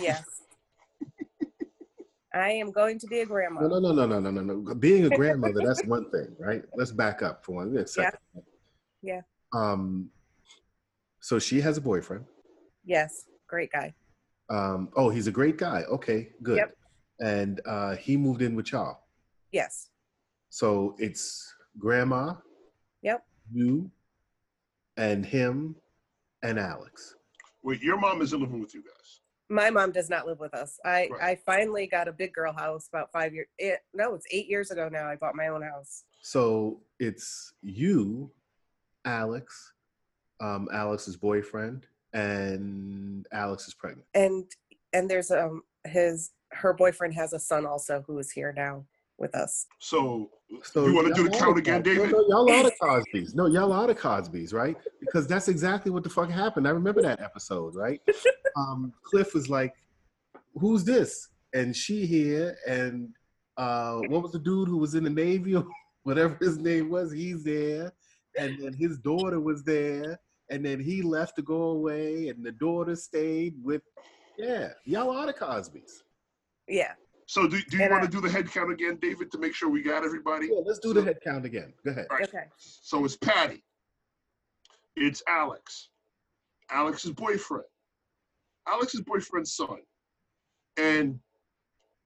Yes. I am going to be a grandmother. no, no, no, no, no, no, no. Being a grandmother, that's one thing, right? Let's back up for one second. Yeah. Um, so she has a boyfriend. Yes. Great guy. Um, oh, he's a great guy. Okay, good. Yep. And uh, he moved in with y'all. Yes. So it's grandma, Yep. you, and him, and Alex. Wait, your mom isn't living with you guys. My mom does not live with us. I, Right. I finally got a big girl house about five years. It, no, it's eight years ago now. I bought my own house. So it's you, Alex, um, Alex's boyfriend, and Alex is pregnant. And and there's um his her boyfriend has a son also who is here now with us. So, So you want to do the count again, Cos- no, David? No, y'all are the Cosbys. No, y'all are the Cosbys, right? Because that's exactly what the fuck happened. I remember that episode, right? um, Cliff was like, "Who's this?" And she here, and uh, what was the dude who was in the Navy or whatever his name was? He's there, and then his daughter was there, and then he left to go away, and the daughter stayed with. Yeah, y'all are the Cosbys. Yeah. So, do, do you And want I- to do the head count again, David, to make sure we got everybody? Yeah, let's do the head count again. Go ahead. Right. Okay. So it's Patty. It's Alex. Alex's boyfriend. Alex's boyfriend's son. And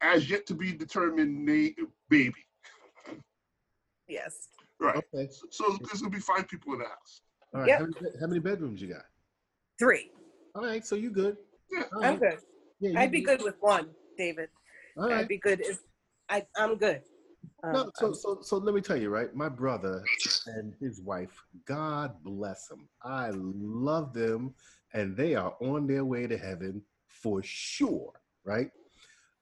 as yet to be determined na- baby. Yes. Right. Okay. So there's gonna be five people in the house. All right. Yep. How, many, how many bedrooms you got? Three. All right, so you good. Yeah. All I'm good. Yeah, I'd be good with one, David. All I'd right. be good if I I'm good. Um, No, so, I'm- so, so let me tell you, right? My brother and his wife, God bless them. I love them, and they are on their way to heaven for sure, right?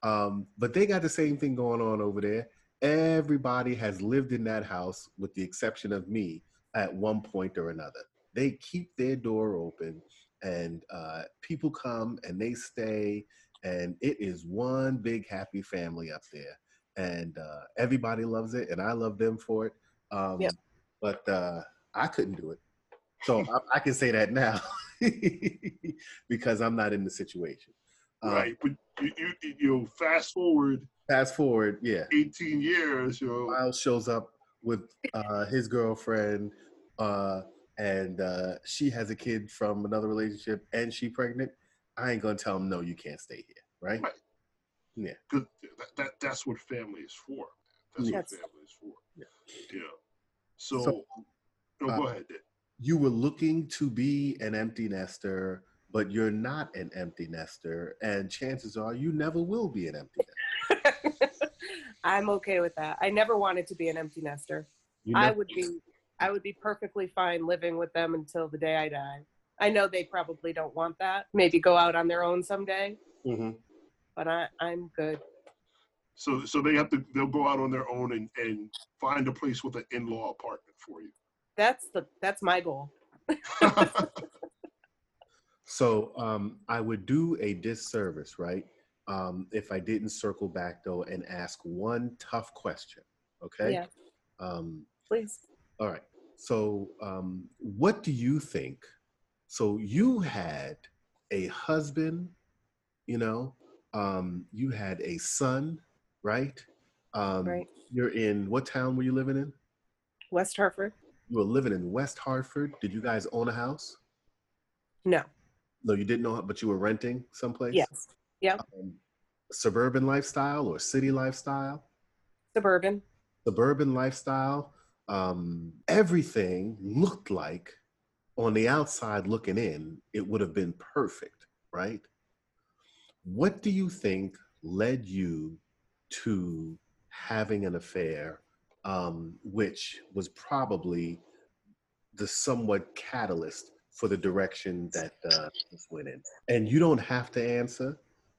Um, but they got the same thing going on over there. Everybody has lived in that house, with the exception of me, at one point or another. They keep their door open, and uh, people come and they stay, and it is one big happy family up there and uh, everybody loves it, and I love them for it. Um, Yep. But uh, I couldn't do it, so I, I can say that now because I'm not in the situation. Uh, right. But you, you, you know, fast forward Fast forward, yeah. 18 years, you know, Miles shows up with uh, his girlfriend, uh, and uh, she has a kid from another relationship, and she pregnant. I ain't gonna tell him no, you can't stay here, right? Right. Yeah. Cause that, that that's what family is for. That's Yes. what family is for. Yeah. Yeah. So, So, no, uh, go ahead. You were looking to be an empty nester, but you're not an empty nester, and chances are you never will be an empty nester. I'm okay with that. I never wanted to be an empty nester. You I would be I would be perfectly fine living with them until the day I die. I know they probably don't want that. Maybe go out on their own someday, Mhm. but I, I'm good. So so they have to they'll go out on their own and, and find a place with an in-law apartment for you. That's the that's my goal. So um, I would do a disservice, right? Um, if I didn't circle back though and ask one tough question. Okay. Yeah, Um, please. all right. So um, what do you think? So you had a husband, you know, um, you had a son, right? Um, Right. You're in what town were you living in? West Hartford? You were living in West Hartford. Did you guys own a house? No. No, you didn't know, but you were renting someplace. Yes. Yeah. Um, suburban lifestyle or city lifestyle, Suburban. suburban lifestyle, um, everything looked like on the outside looking in, it would have been perfect, right? What do you think led you to having an affair, um, which was probably the somewhat catalyst for the direction that uh, this went in? And you don't have to answer,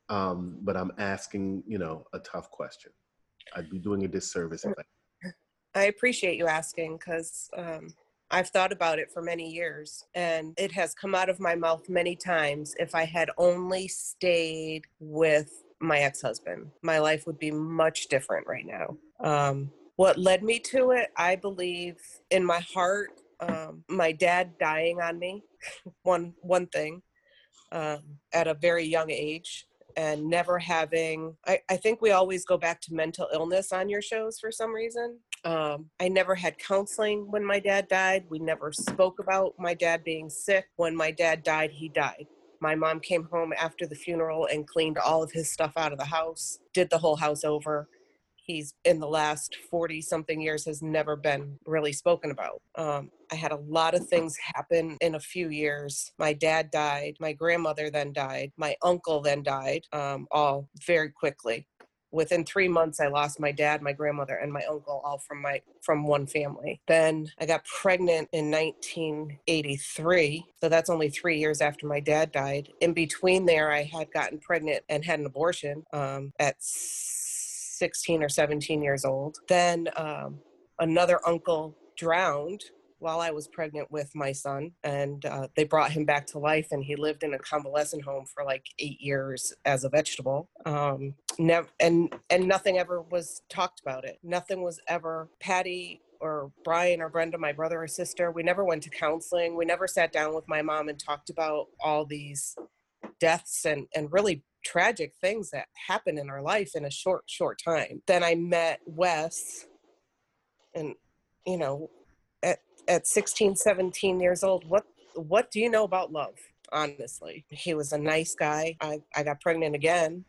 um, but I'm asking, you know, a tough question. I'd be doing a disservice if I I appreciate you asking because um, I've thought about it for many years and it has come out of my mouth many times. If I had only stayed with my ex husband, my life would be much different right now. Um, what led me to it, I believe in my heart, um, my dad dying on me, one, one thing, um, at a very young age and never having I, I think we always go back to mental illness on your shows for some reason. Um, i never had counseling when my dad died. We never spoke about my dad being sick. When my dad died he died. My mom came home after the funeral and cleaned all of his stuff out of the house did the whole house over he's in the last 40 something years has never been really spoken about. Um, i had a lot of things happen in a few years. My dad died my grandmother then died my uncle then died um, all very quickly. Within three months i lost my dad my grandmother and my uncle all from my from one family. Then i got pregnant in 1983 so that's only three years after my dad died. In between there i had gotten pregnant and had an abortion um, at 16 or 17 years old then um, another uncle drowned while I was pregnant with my son, and uh, they brought him back to life, and he lived in a convalescent home for like eight years as a vegetable. Um, never, and and nothing ever was talked about it. Nothing was ever Patty or Brian or Brenda, my brother or sister. We never went to counseling. We never sat down with my mom and talked about all these deaths and and really tragic things that happen in our life in a short short time. Then I met Wes, and you know at 16 17 years old what what do you know about love honestly? He was a nice guy. I, I got pregnant again.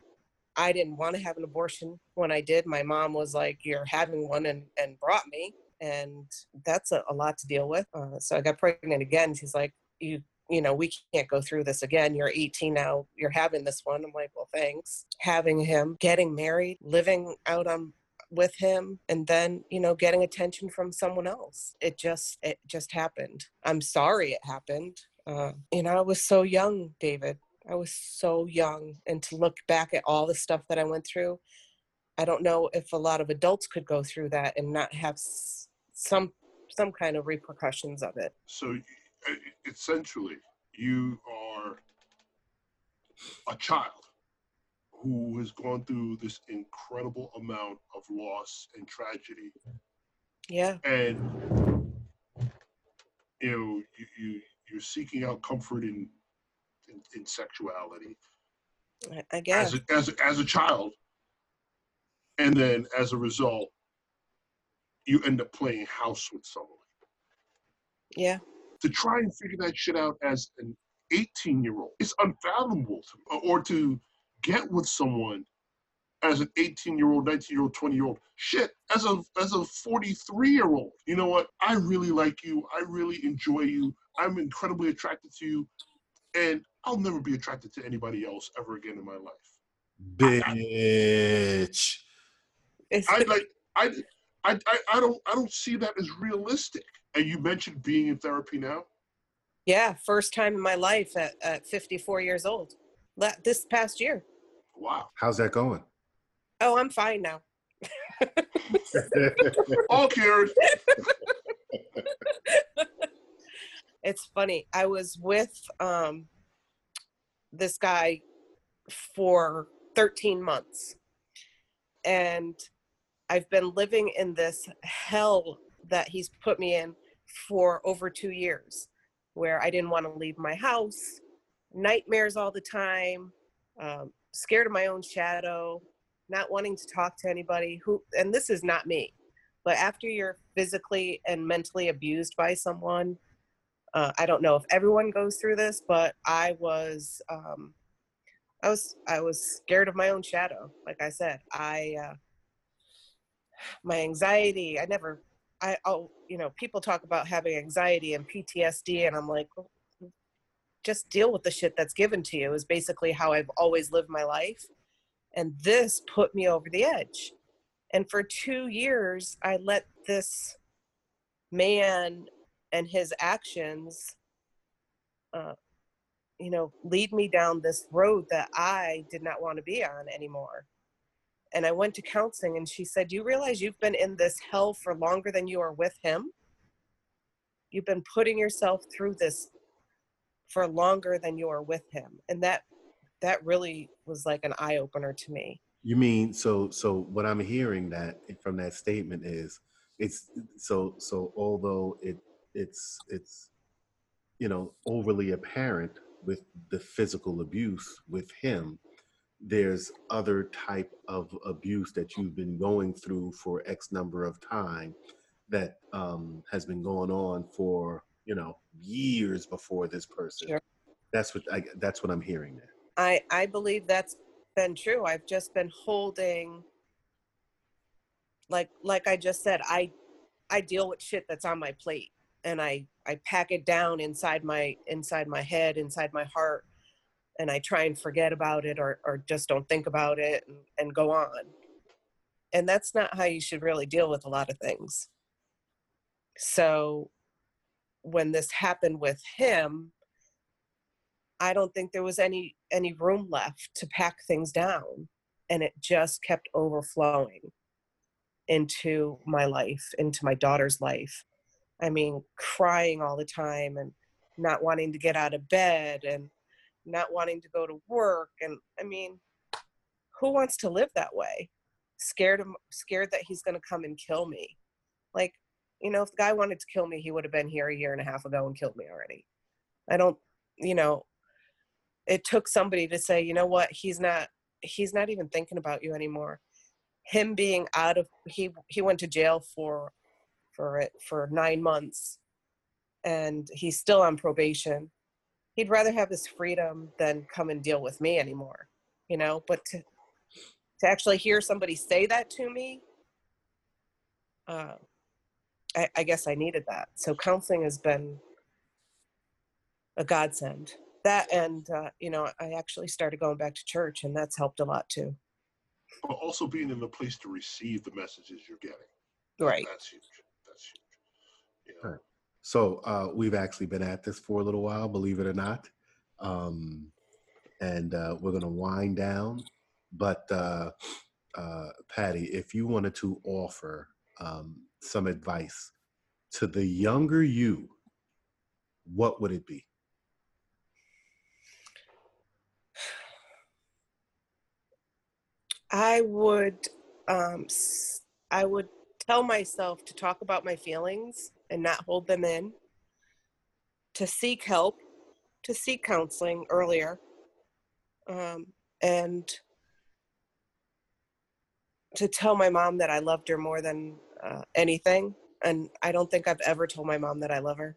I didn't want to have an abortion when i did. My mom was like you're having one and, and brought me. And that's a, a lot to deal with. Uh, so i got pregnant again. She's like you you know we can't go through this again. You're 18 now. You're having this one. I'm like well thanks. Having him getting married living out on with him and then you know getting attention from someone else. It just it just happened. I'm sorry it happened. Uh, you know i was so young david. I was so young. And to look back at all the stuff that i went through i don't know if a lot of adults could go through that and not have some some kind of repercussions of it. So essentially, you are a child who has gone through this incredible amount of loss and tragedy, yeah. And you know you, you you're seeking out comfort in in, in sexuality. I, guess. As a, as a, as a child, and then as a result, you end up playing house with someone. yeah to try and figure that shit out as an 18 year old it's unfathomable to or to get with someone as an 18 year old 19 year old 20 year old shit as a as a 43 year old you know what? I really like you. I really enjoy you. I'm incredibly attracted to you. And i'll never be attracted to anybody else ever again in my life. Bitch. it's, i like I, I i i don't i don't see that as realistic and you mentioned being in therapy now yeah first time in my life at, at 54 years old this past year wow How's that going? Oh, I'm fine now. All cured. it's funny. I was with um, this guy for 13 months, and I've been living in this hell that he's put me in for over two years, where I didn't want to leave my house, nightmares all the time, um, scared of my own shadow, not wanting to talk to anybody. Who and this is not me, but after you're physically and mentally abused by someone uh, I don't know if everyone goes through this, but I was, um, I was, I was scared of my own shadow. Like I said, I, uh, my anxiety. I never, I, oh, you know, people talk about having anxiety and PTSD, and I'm like, just deal with the shit that's given to you. Is basically how I've always lived my life, and this put me over the edge. And for two years, I let this man and his actions uh, you know lead me down this road that i did not want to be on anymore and i went to counseling and she said you realize you've been in this hell for longer than you are with him you've been putting yourself through this for longer than you are with him and that that really was like an eye opener to me You mean so? So what I'm hearing that from that statement is it's so so. Although it it's it's you know overly apparent with the physical abuse with him, there's other type of abuse that you've been going through for X number of time that um, has been going on for you know years before this person. Sure. That's what I, that's what I'm hearing there. I I believe that's been true. I've just been holding like like I just said, I I deal with shit that's on my plate and I I pack it down inside my inside my head, inside my heart and I try and forget about it or or just don't think about it and, and go on. And that's not how you should really deal with a lot of things. So when this happened with him, I don't think there was any any room left to pack things down and it just kept overflowing into my life, into my daughter's life. I mean, crying all the time and not wanting to get out of bed and not wanting to go to work and I mean, who wants to live that way? Scared of scared that he's going to come and kill me. Like, you know, if the guy wanted to kill me, he would have been here a year and a half ago and killed me already. I don't, you know, it took somebody to say, you know what, he's not he's not even thinking about you anymore. Him being out of he he went to jail for for it for 9 months and he's still on probation. He'd rather have his freedom than come and deal with me anymore, you know, but to to actually hear somebody say that to me uh, I, I guess I needed that. So counseling has been a godsend that and uh, you know i actually started going back to church and that's helped a lot too But also being in the place to receive the messages you're getting. right That's huge. That's huge. You know? Right. So uh, we've actually been at this for a little while, believe it or not, um, and uh, we're going to wind down. But uh, uh, Patty, if you wanted to offer um, some advice to the younger you, what would it be? i would um i would tell myself to talk about my feelings and not hold them in to seek help to seek counseling earlier um, and to tell my mom that i loved her more than uh, anything. And i don't think i've ever told my mom that i love her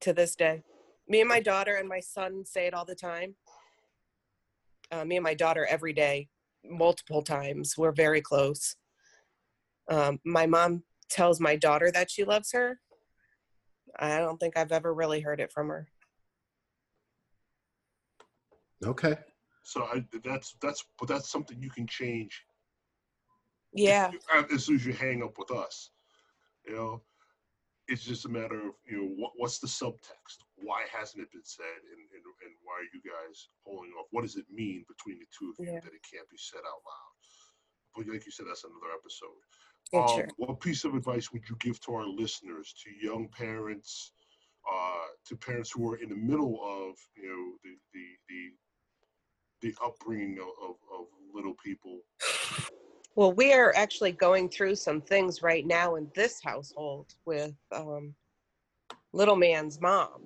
to this day. Me and my daughter and my son say it all the time. Uh, me and my daughter every day multiple times. We're very close. Um, my mom tells my daughter that she loves her i don't think i've ever really heard it from her Okay. So I, that's that's but that's something you can change yeah uh, as soon as you hang up with us. You know, it's just a matter of you know what, what's the subtext? Why hasn't it been said, and, and and why are you guys holding off? What does it mean between the two of you Yeah. that it can't be said out loud? but like you said, that's another episode. Um. What piece of advice would you give to our listeners, to young parents, uh, to parents who are in the middle of, you know, the the the, the upbringing of, of, of little people? Well, we are actually going through some things right now in this household with um, little man's mom.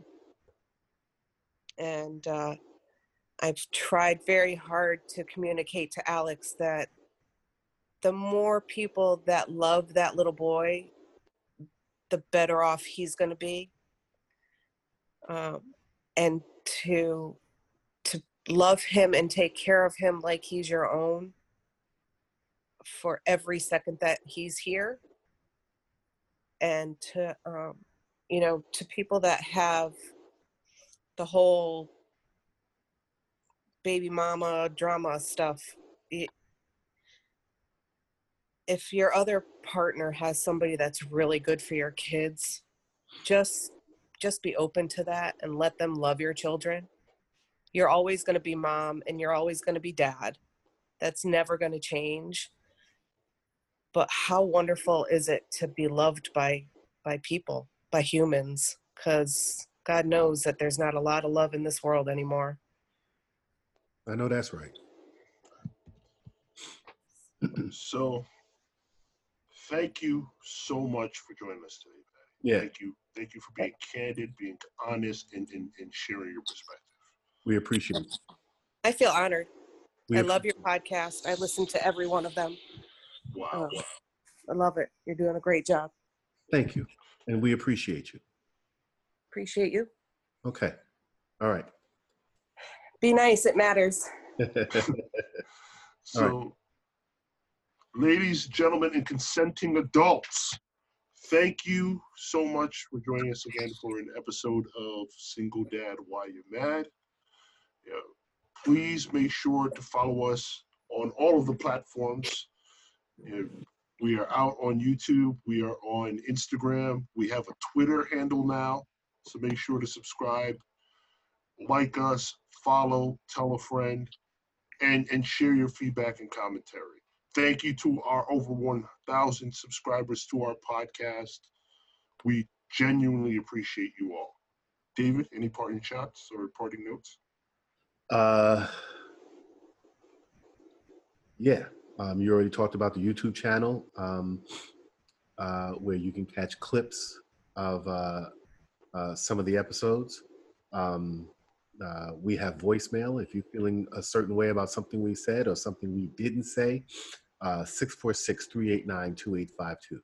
And uh, I've tried very hard to communicate to Alex that the more people that love that little boy, the better off he's going to be. Um, and to to love him and take care of him like he's your own for every second that he's here and to um, you know to people that have the whole baby mama drama stuff it, if your other partner has somebody that's really good for your kids just just be open to that and let them love your children. You're always going to be mom and you're always going to be dad. That's never going to change. But how wonderful is it to be loved by by people by humans? Because god knows that there's not a lot of love in this world anymore. I know that's right. So, thank you so much for joining us today. Patty. Yeah, Thank you. Thank you for being candid, being honest, and, and, and sharing your perspective. we appreciate it. i feel honored We i love your podcast i listen to every one of them Wow. Oh. i love it you're doing a great job Thank you. And we appreciate you. appreciate you Okay. All right. be nice it matters So, ladies, gentlemen, and consenting adults, thank you so much for joining us again for an episode of Single Dad Why You Mad. Yeah, please make sure to follow us on all of the platforms. Know, we are out on YouTube. We are on Instagram. We have a Twitter handle now. So make sure to subscribe, like us, follow, tell a friend and and share your feedback and commentary. Thank you to our over 1,000 subscribers to our podcast. We genuinely appreciate you all. David, any parting shots or parting notes? Uh, yeah, um, you already talked about the YouTube channel um, uh, where you can catch clips of uh, uh, some of the episodes. Um, uh, we have voicemail if you're feeling a certain way about something we said or something we didn't say. Uh, 646 389 2852.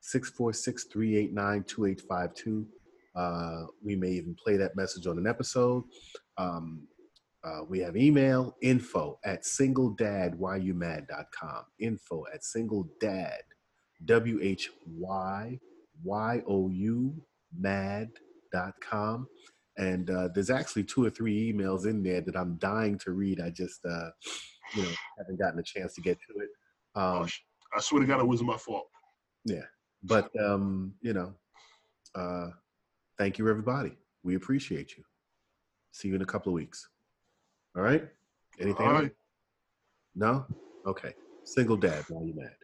646 389 2852. Uh, We may even play that message on an episode. Um, uh, we have email info at singledadwhyyoumad.com. Info at singledad, W H Y Y O U mad.com. And uh, there's actually two or three emails in there that I'm dying to read. I just, uh, you know, haven't gotten a chance to get to it. Oh, Um, sh- I swear to God, it wasn't my fault. Yeah, but, um, you know, uh, thank you, everybody. We appreciate you. See you in a couple of weeks. All right? Anything All right. No? Okay. Single dad, why you mad?